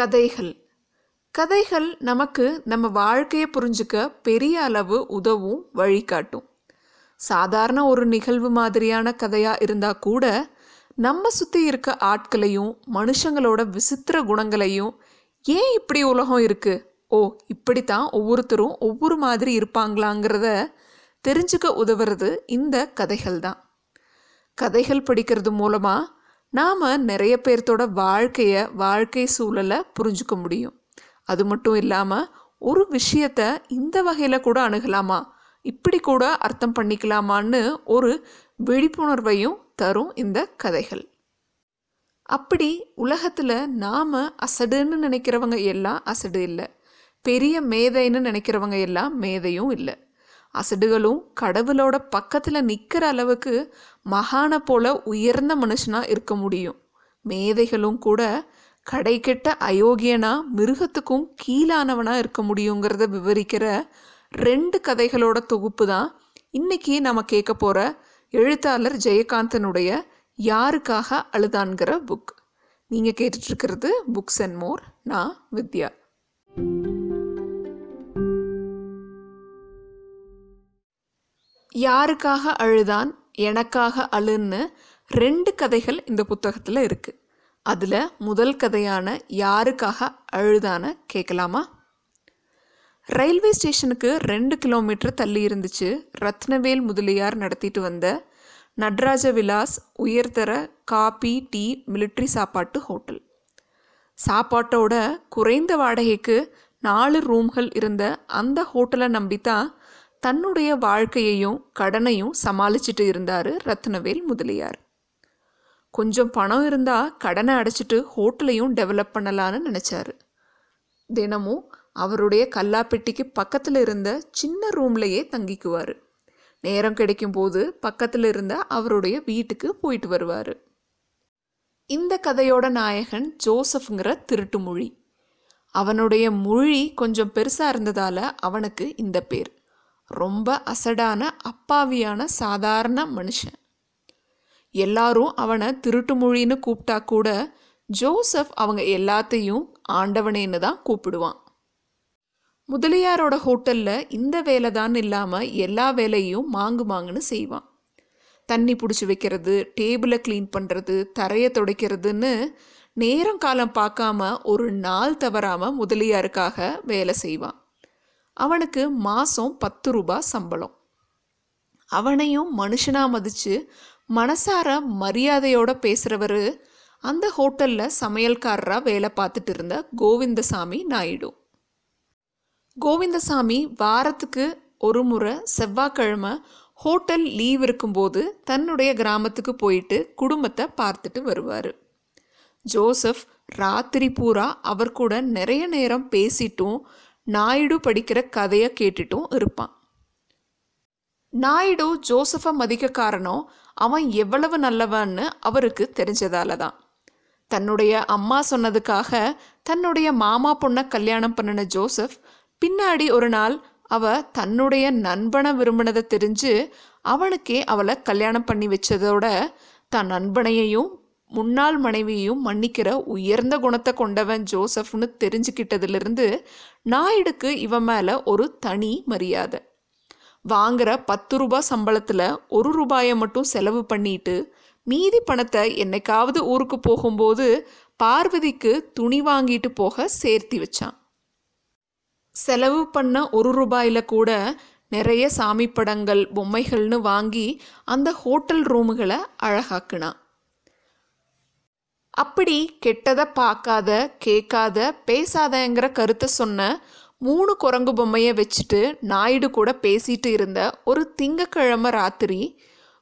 கதைகள். கதைகள் நமக்கு நம்ம வாழ்க்கையை புரிஞ்சுக்க பெரிய அளவு உதவும் வழிகாட்டும். சாதாரண ஒரு நிகழ்வு மாதிரியான கதையாக இருந்தால் கூட நம்ம சுற்றி இருக்க ஆட்களையும் மனுஷங்களோட விசித்திர குணங்களையும் ஏன் இப்படி உலகம் இருக்குது ஓ இப்படித்தான் ஒவ்வொருத்தரும் ஒவ்வொரு மாதிரி இருப்பாங்களாங்கிறத தெரிஞ்சுக்க உதவுறது இந்த கதைகள் தான். கதைகள் படிக்கிறது மூலமாக நாம் நிறைய பேர்த்தோட வாழ்க்கையை வாழ்க்கை சூழலை புரிஞ்சுக்க முடியும். அது மட்டும் இல்லாமல் ஒரு விஷயத்த இந்த வகையில் கூட அணுகலாமா? இப்படி கூட அர்த்தம் பண்ணிக்கலாமான்னு ஒரு விழிப்புணர்வையும் தரும் இந்த கதைகள். அப்படி உலகத்தில் நாம் அசடுன்னு நினைக்கிறவங்க எல்லாம் அசடு இல்லை. பெரிய மேதைன்னு நினைக்கிறவங்க எல்லாம் மேதையும் இல்லை. அசடுகளும் கடவுளோட பக்கத்தில் நிற்கிற அளவுக்கு மகானை போல உயர்ந்த மனுஷனாக இருக்க முடியும். மேதைகளும் கூட கடைக்கெட்ட அயோக்கியனா மிருகத்துக்கும் கீழானவனா இருக்க முடியுங்கிறத விவரிக்கிற ரெண்டு கதைகளோட தொகுப்பு தான் இன்னைக்கு நம்ம கேட்க போகிற எழுத்தாளர் ஜெயகாந்தனுடைய யாருக்காக அழுதான்கிற புக் நீங்கள் கேட்டுட்ருக்கிறது புக்ஸ் அண்ட் மோர் நான் வித்யா. யாருக்காக அழுதான் எனக்காக அழுன்னு ரெண்டு கதைகள் இந்த புத்தகத்தில் இருக்குது அதில் முதல் கதையான யாருக்காக அழுதான கேட்கலாமா ரயில்வே ஸ்டேஷனுக்கு ரெண்டு கிலோமீட்டர் தள்ளி இருந்துச்சு ரத்னவேல் முதலியார் நடத்திட்டு வந்த நட்ராஜ விலாஸ் உயர்தர காபி டீ மிலிட்ரி சாப்பாட்டு ஹோட்டல். சாப்பாட்டோட குறைந்த வாடகைக்கு நாலு ரூம்கள் இருந்த அந்த ஹோட்டலை நம்பித்தான் தன்னுடைய வாழ்க்கையையும் கடனையும் சமாளிச்சுட்டு இருந்தார் ரத்னவேல் முதலியார். கொஞ்சம் பணம் இருந்தால் கடனை அடைச்சிட்டு ஹோட்டலையும் டெவலப் பண்ணலான்னு நினச்சாரு. தினமும் அவருடைய கல்லாப்பெட்டிக்கு பக்கத்தில் இருந்த சின்ன ரூம்லையே தங்கிக்குவார். நேரம் கிடைக்கும் போது பக்கத்தில் இருந்த அவருடைய வீட்டுக்கு போயிட்டு வருவார். இந்த கதையோட நாயகன் ஜோசஃப்ங்கிற திருட்டு மொழி அவனுடைய மொழி கொஞ்சம் பெருசாக இருந்ததால் அவனுக்கு இந்த பேர். ரொம்ப அசடான அப்பாவியான சாதாரண மனுஷன். எல்லாரும் அவனை திருட்டு மொழின்னு கூப்பிட்டா கூட ஜோசப் அவங்க எல்லாத்தையும் ஆண்டவனேன்னு தான் கூப்பிடுவான். முதலியாரோட ஹோட்டலில் இந்த வேலை தான் இல்லாமல் எல்லா வேலையும் மாங்கு மாங்குன்னு செய்வான். தண்ணி பிடிச்சி வைக்கிறது டேபிளை க்ளீன் பண்ணுறது தரையை துடைக்கிறதுன்னு நேரம் காலம் பார்க்காம ஒரு நாள் தவறாமல் முதலியாருக்காக வேலை செய்வான். அவனுக்கு மாதம் பத்து ரூபாய் சம்பளம். அவனையும் மனுஷனாக மதித்து மனசார மரியாதையோட பேசுகிறவர் அந்த ஹோட்டலில் சமையல்காரராக வேலை பார்த்துட்டு இருந்த கோவிந்தசாமி நாயுடு. கோவிந்தசாமி வாரத்துக்கு ஒரு முறை செவ்வாய்க்கிழமை ஹோட்டல் லீவ் இருக்கும்போது தன்னுடைய கிராமத்துக்கு போயிட்டு குடும்பத்தை பார்த்துட்டு வருவார். ஜோசப் ராத்திரி பூரா அவர் கூட நிறைய நேரம் பேசிட்டும் நாயுடு படிக்கிற கதையை கேட்டுட்டும் இருப்பான். நாயுடு ஜோசஃபை மதிக்க காரணம் அவன் எவ்வளவு நல்லவன்னு அவருக்கு தெரிஞ்சதால தான் தன்னுடைய அம்மா சொன்னதுக்காக தன்னுடைய மாமா பொண்ணை கல்யாணம் பண்ணின ஜோசப் பின்னாடி ஒரு நாள் அவ தன்னுடைய நண்பனை விரும்பினதை தெரிஞ்சு அவனுக்கே அவளை கல்யாணம் பண்ணி வச்சதோட தன் நண்பனையையும் முன்னாள் மனைவியையும் மன்னிக்கிற உயர்ந்த குணத்தை கொண்டவன் ஜோசப்னு தெரிஞ்சுக்கிட்டதுலேருந்து நாயுடுக்கு இவன் மேலே ஒரு தனி மரியாதை. வாங்குற பத்து ரூபாய் சம்பளத்தில் ஒரு ரூபாயை மட்டும் செலவு பண்ணிட்டு மீதி பணத்தை என்னைக்காவது ஊருக்கு போகும்போது பார்வதிக்கு துணி வாங்கிட்டு போக சேர்த்தி வச்சான். செலவு பண்ண ஒரு ரூபாயில் கூட நிறைய சாமி படங்கள் பொம்மைகள்னு வாங்கி அந்த ஹோட்டல் ரூமுகளை அழகாக்குனான். அப்படி கெட்டதை பார்க்காத கேட்காத பேசாதங்கிற கருத்தை சொன்ன மூணு குரங்கு பொம்மையை வச்சுட்டு நாயுடு கூட பேசிட்டு இருந்த ஒரு திங்கக்கிழமை ராத்திரி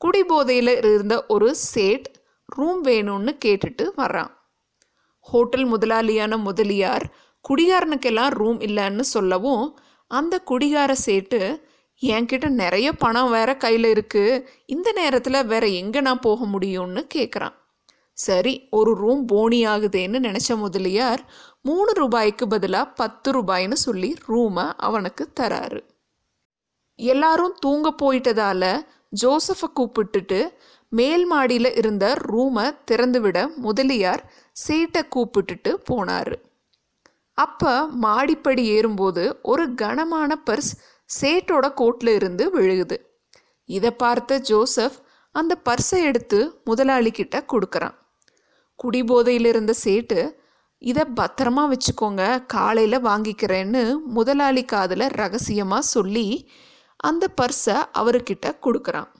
குடிபோதையில் இருந்த ஒரு சேட் ரூம் வேணும்னு கேட்டுட்டு வர்றான். ஹோட்டல் முதலாளியான முதலியார் குடிகாரனுக்கெல்லாம் ரூம் இல்லைன்னு சொல்லவும் அந்த குடிகார சேட்டு என்கிட்ட நிறைய பணம் வேற கையில் இருக்குது இந்த நேரத்தில் வேற எங்கே நான் போக முடியும்னு கேட்குறான் சரி ஒரு ரூம் போனியாகுதேன்னு நினச்ச முதலியார் மூணு ரூபாய்க்கு பதிலாக பத்து ரூபாய்னு சொல்லி ரூமை அவனுக்கு தராரு. எல்லாரும் தூங்க போயிட்டதால ஜோசஃபை கூப்பிட்டுட்டு மேல் மாடியில் இருந்த ரூமை திறந்துவிட முதலியார் சேட்டை கூப்பிட்டுட்டு போனார். அப்போ மாடிப்படி ஏறும்போது ஒரு கனமான பர்ஸ் சேட்டோட கோட்டில் இருந்து விழுகுது. இதை பார்த்த ஜோசப் அந்த பர்ஸை எடுத்து முதலாளிக்கிட்ட கொடுக்குறான். குடிபோதையில் இருந்த சேட்டு இதை பத்திரமா வச்சுக்கோங்க காலையில் வாங்கிக்கிறேன்னு முதலாளி காதில் ரகசியமாக சொல்லி அந்த பர்ஸை அவர்கிட்ட கொடுக்குறான்.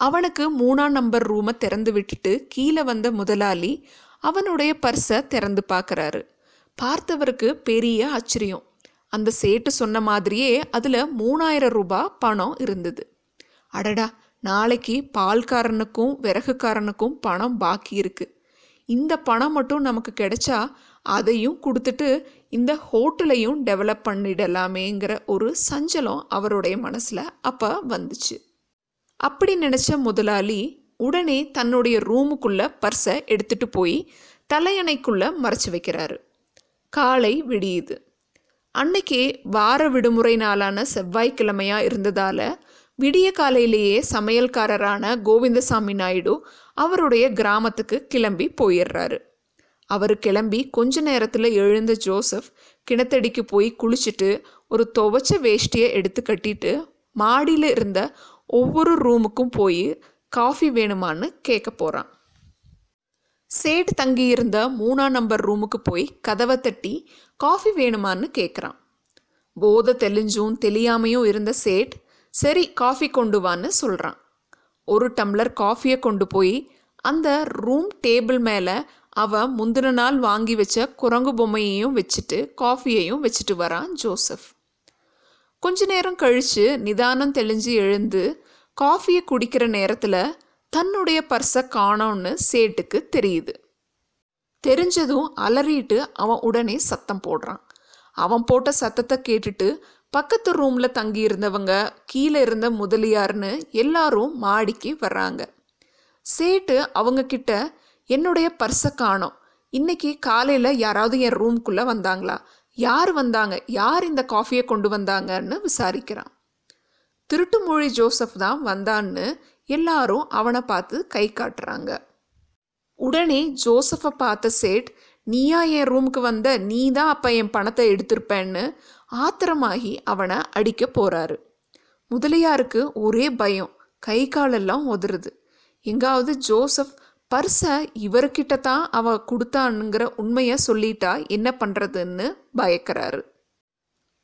அவனுக்கு மூணாம் நம்பர் ரூமை திறந்து விட்டுட்டு கீழே வந்த முதலாளி அவனுடைய பர்ஸை திறந்து பார்க்குறாரு பார்த்தவருக்கு பெரிய ஆச்சரியம். அந்த சேட்டு சொன்ன மாதிரியே அதில் மூணாயிரம் ரூபாய் பணம் இருந்தது. அடடா நாளைக்கு பால்காரனுக்கும் விறகுக்காரனுக்கும் பணம் பாக்கி இருக்குது இந்த பணம் மட்டும் நமக்கு கிடைச்சா அதையும் கொடுத்துட்டு இந்த ஹோட்டலையும் டெவலப் பண்ணிடலாமேங்கிற ஒரு சஞ்சலம் அவருடைய மனசில் அப்போ வந்துச்சு. அப்படி நினச்ச முதலாளி உடனே தன்னுடைய ரூமுக்குள்ள பர்ஸை எடுத்துட்டு போய் தலையணைக்குள்ள மறைச்சு வைக்கிறாரு. காலை விடியுது. அன்னைக்கே வார விடுமுறை நாளான செவ்வாய்க்கிழமையா இருந்ததால விடிய காலையிலேயே சமையல்காரரான கோவிந்தசாமி நாயுடு அவருடைய கிராமத்துக்கு கிளம்பி போயிடுறாரு அவர் கிளம்பி கொஞ்ச நேரத்தில் எழுந்த ஜோசப் கிணத்தடிக்கு போய் குளிச்சுட்டு ஒரு துவைச்ச வேஷ்டியை எடுத்து கட்டிட்டு மாடியில் இருந்த ஒவ்வொரு ரூமுக்கும் போய் காஃபி வேணுமான்னு கேட்க போகிறான் சேட் தங்கியிருந்த மூணாம் நம்பர் ரூமுக்கு போய் கதவை தட்டி காஃபி வேணுமான்னு கேட்குறான் போதை தெளிஞ்சும் தெளியாமையும் இருந்த சேட் சரி காஃபி கொண்டு வான்னு சொல்கிறான் ஒரு டம்ளர் காஃபியை கொண்டு போய் அந்த ரூம் டேபிள் மேலே அவன் முந்தின நாள் வாங்கி வச்ச குரங்கு பொம்மையையும் வச்சுட்டு காஃபியையும் வச்சுட்டு வரான் ஜோசப். கொஞ்ச நேரம் கழித்து நிதானம் தெளிஞ்சு எழுந்து காஃபியை குடிக்கிற நேரத்தில் தன்னுடைய பர்ஸை காணோன்னு சேட்டுக்கு தெரியுது. தெரிஞ்சதும் அலறிட்டு அவன் உடனே சத்தம் போடுறான். அவன் போட்ட சத்தத்தை கேட்டுட்டு பக்கத்து ரூமில் தங்கி இருந்தவங்க கீழே இருந்த முதலியார்னு எல்லாரும் மாடிக்கு வர்றாங்க. சேட்டு அவங்க கிட்ட என்னுடைய பர்ஸை காணோம். இன்னைக்கு காலையில் யாராவது என் ரூம்குள்ளே வந்தாங்களா? யார் வந்தாங்க? யார் இந்த காஃபியை கொண்டு வந்தாங்கன்னு விசாரிக்கிறான். திருட்டுமொழி ஜோசப் தான் வந்தான்னு எல்லாரும் அவனை பார்த்து கை காட்டுறாங்க. உடனே ஜோசஃபை பார்த்த சேட் நீயா என் ரூமுக்கு வந்த நீ தான் அப்போ என் பணத்தை எடுத்திருப்பேன்னு ஆத்திரமாகி அவனை அடிக்க போறாரு. முதலியாருக்கு ஒரே பயம். கை காலெல்லாம் உதறுது. எங்காவது ஜோசப் பர்ஸை இவர்கிட்ட தான் அவ கொடுத்தானுங்கிற உண்மையை சொல்லிட்டா என்ன பண்ணுறதுன்னு பயக்கிறாரு.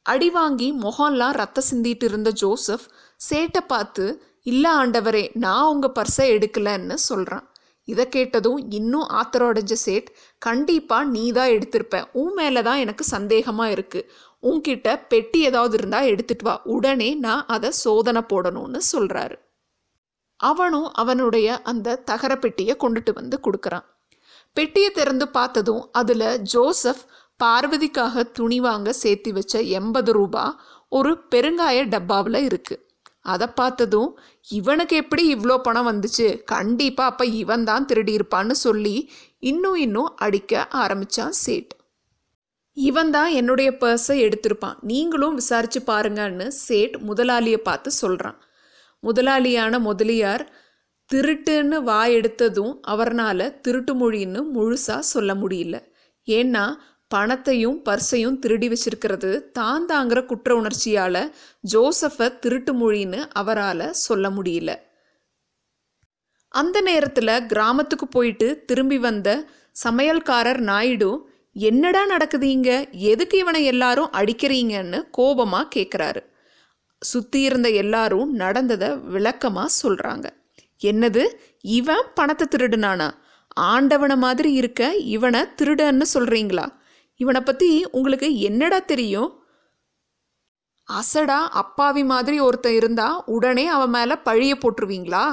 அடி வாங்கி முகம்லாம் ரத்த சிந்திட்டு இருந்த ஜோசப் சேட்டை பார்த்து இல்லை ஆண்டவரே நான் உங்கள் பர்ஸை எடுக்கலன்னு சொல்கிறான் இதை கேட்டதும் இன்னும் ஆத்திரம் அடைஞ்ச சேட் கண்டிப்பாக நீ தான் எடுத்திருப்ப. உன் மேலே தான் எனக்கு சந்தேகமாக இருக்குது உன்கிட்ட பெட்டி ஏதாவது இருந்தால் எடுத்துட்டு வா. உடனே நான் அதை சோதனை போடணும்னு சொல்கிறாரு அவனும் அவனுடைய அந்த தகர பெட்டியை கொண்டுட்டு வந்து கொடுக்குறான். பெட்டியை திறந்து பார்த்ததும் அதில் ஜோசப் பார்வதிக்காக துணி வாங்க சேர்த்து வச்ச எண்பது ரூபா ஒரு பெருங்காய டப்பாவில் இருக்குது அதை பார்த்ததும் இவனுக்கு எப்படி இவ்வளோ பணம் வந்துச்சு? கண்டிப்பாக அப்போ இவன் தான் திருடி இருப்பான்னு சொல்லி இன்னும் இன்னும் அடிக்க ஆரம்பித்தான் சேட். இவன் தான் என்னுடைய பர்ஸை எடுத்திருப்பான். நீங்களும் விசாரிச்சு பாருங்கன்னு சேட் முதலாளியை பார்த்து சொல்கிறான் முதலாளியான முதலியார் திருட்டுன்னு வாய் எடுத்ததும் அவர்னால் திருட்டு மொழின்னு முழுசாக சொல்ல முடியல. ஏன்னா பணத்தையும் பர்ஸையும் திருடி வச்சிருக்கிறது தான் தாங்கிற குற்ற உணர்ச்சியால் ஜோசஃபை திருட்டு மொழின்னு அவரால் சொல்ல முடியல. அந்த நேரத்தில் கிராமத்துக்கு போயிட்டு திரும்பி வந்த சமையல்காரர் நாயுடு என்னடா நடக்குது இங்க? எதுக்கு இவனை எல்லாரும் அடிக்கிறீங்கன்னு கோபமா கேட்குறாரு சுற்றி இருந்த எல்லாரும் நடந்ததை விளக்கமாக சொல்கிறாங்க என்னது? இவன் பணத்தை திருடுனானா? ஆண்டவனை மாதிரி இருக்க இவனை திருடன்னு சொல்கிறீங்களா இவனை பற்றி உங்களுக்கு என்னடா தெரியும்? அசடா அப்பாவி மாதிரி ஒருத்தன் இருந்தா உடனே அவன் மேலே பழிய போட்டுருவீங்களா?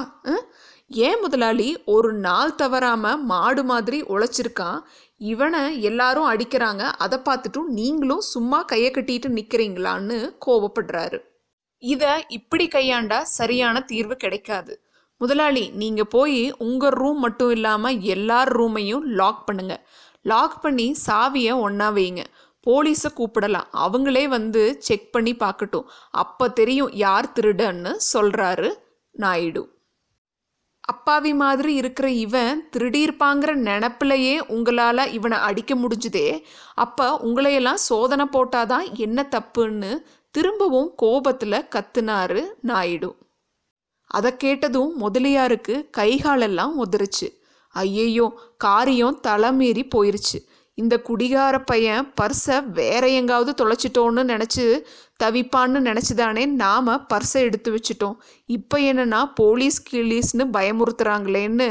ஏன் முதலாளி ஒரு நாள் தவறாம மாடு மாதிரி உழைச்சிருக்கான்? இவனை எல்லாரும் அடிக்கிறாங்க. அதை பார்த்துட்டும் நீங்களும் சும்மா கையை கட்டிட்டு நிற்கிறீங்களான்னு கோபப்படுறாரு இதை இப்படி கையாண்டா சரியான தீர்வு கிடைக்காது. முதலாளி நீங்கள் போய் உங்கள் ரூம் மட்டும் இல்லாமல் எல்லார் ரூமையும் லாக் பண்ணுங்க. லாக் பண்ணி சாவியை ஒன்றா வைங்க. போலீஸை கூப்பிடலாம். அவங்களே வந்து செக் பண்ணி பார்க்கட்டும். அப்போ தெரியும் யார் திருடன்னு சொல்கிறாரு நாயுடு. அப்பாவி மாதிரி இருக்கிற இவன் திருடியிருப்பாங்கிற நினப்பிலையே உங்களால் இவனை அடிக்க முடிஞ்சுதே. அப்போ உங்களையெல்லாம் சோதனை போட்டாதான் என்ன தப்புன்னு திரும்பவும் கோபத்தில் கத்துனாரு நாயுடு. அதை கேட்டதும் முதலியாருக்கு கைகாலெல்லாம் உதிருச்சு ஐயையோ காரியம் தலைமீறி போயிருச்சு. இந்த குடிகார பையன் பர்ஸை வேற எங்காவது தொலைச்சிட்டோன்னு நினச்சி தவிப்பான்னு நினச்சிதானே நாம் பர்ஸை எடுத்து வச்சிட்டோம். இப்போ என்னன்னா போலீஸ் கீலீஸ்னு பயமுறுத்துறாங்களேன்னு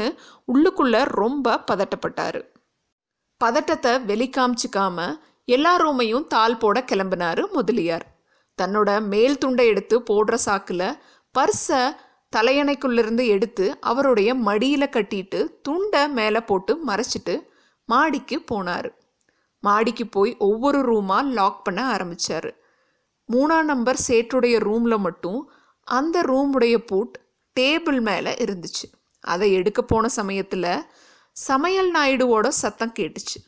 உள்ளுக்குள்ளே ரொம்ப பதட்டப்பட்டார். பதட்டத்தை வெளிக்காமிச்சிக்காம எல்லா ரூமையும் தாள் போட கிளம்பினாரு முதலியார். தன்னோட மேல் துண்டை எடுத்து போடுற சாக்கில் பர்ஸை தலையணைக்குள்ளிருந்து எடுத்து அவருடைய மடியில் கட்டிட்டு துண்டை மேலே போட்டு மறைச்சிட்டு மாடிக்கு போனார். மாடிக்கு போய் ஒவ்வொரு ரூமாக லாக் பண்ண ஆரம்பித்தார் மூணாம் நம்பர் சேட்டுடைய ரூமில் மட்டும் அந்த ரூமுடைய பூட் டேபிள் மேலே இருந்துச்சு. அதை எடுக்க போன சமயத்தில் சமையல் நாயுடுவோட சத்தம் கேட்டுச்சு.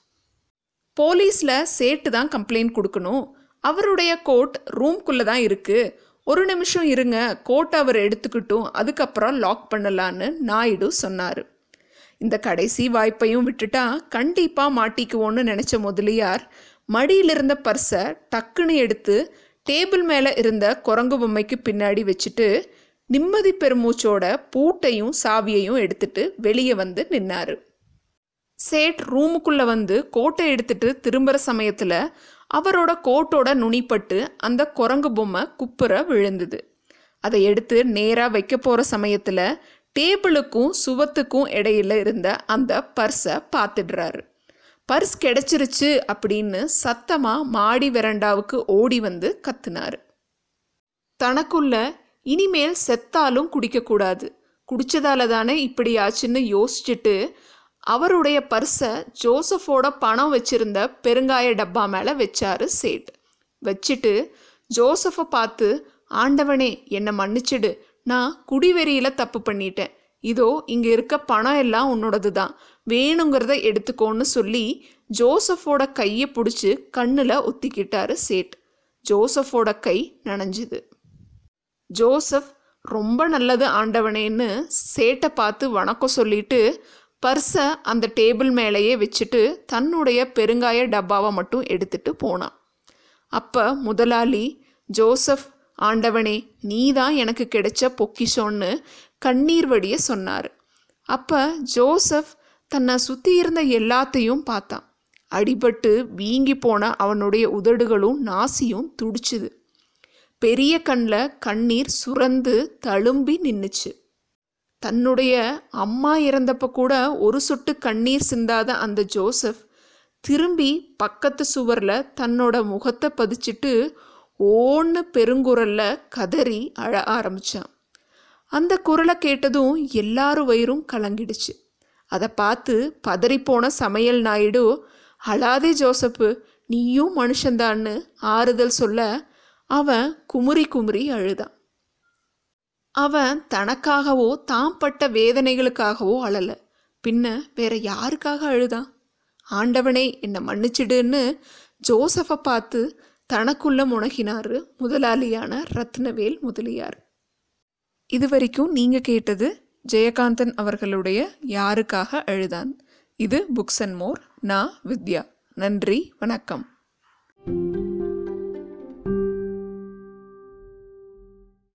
போலீஸில் சேட்டு தான் கம்ப்ளைண்ட் கொடுக்கணும். அவருடைய கோட் ரூம்குள்ளே தான் இருக்குது ஒரு நிமிஷம் இருங்க கோட் அவர் எடுத்துக்கிட்டும் அதுக்கப்புறம் லாக் பண்ணலான்னு நாயுடு சொன்னார். இந்த கடைசி வாய்ப்பையும் விட்டுட்டா கண்டிப்பாக மாட்டிக்குவோன்னு நினச்ச முதலியார் மடியில் இருந்த பர்ஸை டக்குன்னு எடுத்து டேபிள் மேலே இருந்த குரங்கு பொம்மைக்கு பின்னாடி வச்சுட்டு நிம்மதி பெருமூச்சோட பூட்டையும் சாவியையும் எடுத்துட்டு வெளியே வந்து நின்னாரு. சேட் ரூமுக்குள்ளே வந்து கோட்டை எடுத்துட்டு திரும்புகிற சமயத்தில் அவரோட கோட்டோட நுனிப்பட்டு அந்த குரங்கு பொம்மை குப்புற விழுந்தது. அதை எடுத்து நேராக வைக்க போகிற சமயத்தில் டேபிளுக்கும் சுவத்துக்கும் இடையில இருந்த அந்த பர்ஸை பார்த்துடுறாரு. பர்ஸ் கிடைச்சிருச்சு அப்படின்னு சத்தமாக மாடி வெரண்டாவுக்கு ஓடி வந்து கத்துனார். தனக்குள்ள இனிமேல் செத்தாலும் குடிக்கக்கூடாது. குடிச்சதால தானே இப்படி ஆச்சுன்னு யோசிச்சுட்டு அவருடைய பர்ஸை ஜோசஃபோட பணம் வச்சிருந்த பெருங்காய டப்பா மேலே வச்சாரு சேட். வச்சுட்டு ஜோசஃபை பார்த்து ஆண்டவனே என்னை மன்னிச்சிடு. நான் குடிவெறியில் தப்பு பண்ணிட்டேன். இதோ இங்கே இருக்க பணம் எல்லாம் உன்னோடது தான் வேணுங்கிறத எடுத்துக்கோன்னு சொல்லி ஜோசஃபோட கையை பிடிச்சி கண்ணில் ஒத்திக்கிட்டாரு சேட். ஜோசஃபோட கை நனைஞ்சுது. ஜோசப் ரொம்ப நல்லது ஆண்டவனேன்னு சேட்டை பார்த்து வணக்கம் சொல்லிட்டு பர்ஸை அந்த டேபிள் மேலேயே வச்சுட்டு தன்னுடைய பெருங்காய டப்பாவை மட்டும் எடுத்துட்டு போனான். அப்போ முதலாளி ஜோசப் ஆண்டவனே நீ தான் எனக்கு கிடைச்ச பொக்கிஷோன்னு கண்ணீர் வடிய சொன்னார். அப்போ ஜோசப் தன்னை சுற்றி இருந்த எல்லாத்தையும் பார்த்தான். அடிபட்டு வீங்கி போன அவனுடைய உதடுகளும் நாசியும் துடிச்சுது. பெரிய கண்ணில் கண்ணீர் சுரந்து தழும்பி நின்றுச்சு தன்னுடைய அம்மா இறந்தப்ப கூட ஒரு சொட்டு கண்ணீர் சிந்தாத அந்த ஜோசப் திரும்பி பக்கத்து சுவரில் தன்னோட முகத்தை பதிச்சிட்டு ஓன்னு பெருங்குரல்ல கதறி அழ ஆரம்பித்தான் அந்த குரலை கேட்டதும் எல்லாரும் வயிறும் கலங்கிடுச்சு. அதை பார்த்து பதறிப்போன சமையல் நாயுடு அழாதே ஜோசப்பு நீயும் மனுஷன்தான்னு ஆறுதல் சொல்ல அவன் குமுறி குமுறி அழுதான். அவன் தனக்காகவோ தாம் பட்ட வேதனைகளுக்காகவோ அழல. பின்ன வேற யாருக்காக அழுதான்? ஆண்டவனே என்னை மன்னிச்சிடுன்னு ஜோசஃபை பார்த்து தனக்குள்ள முனகினாரு முதலாளியான ரத்னவேல் முதலியார். இது வரைக்கும் நீங்கள் கேட்டது ஜெயகாந்தன் அவர்களுடைய யாருக்காக அழுதான்? இது புக்ஸ் அண்ட் மோர் நான் வித்யா. நன்றி வணக்கம்.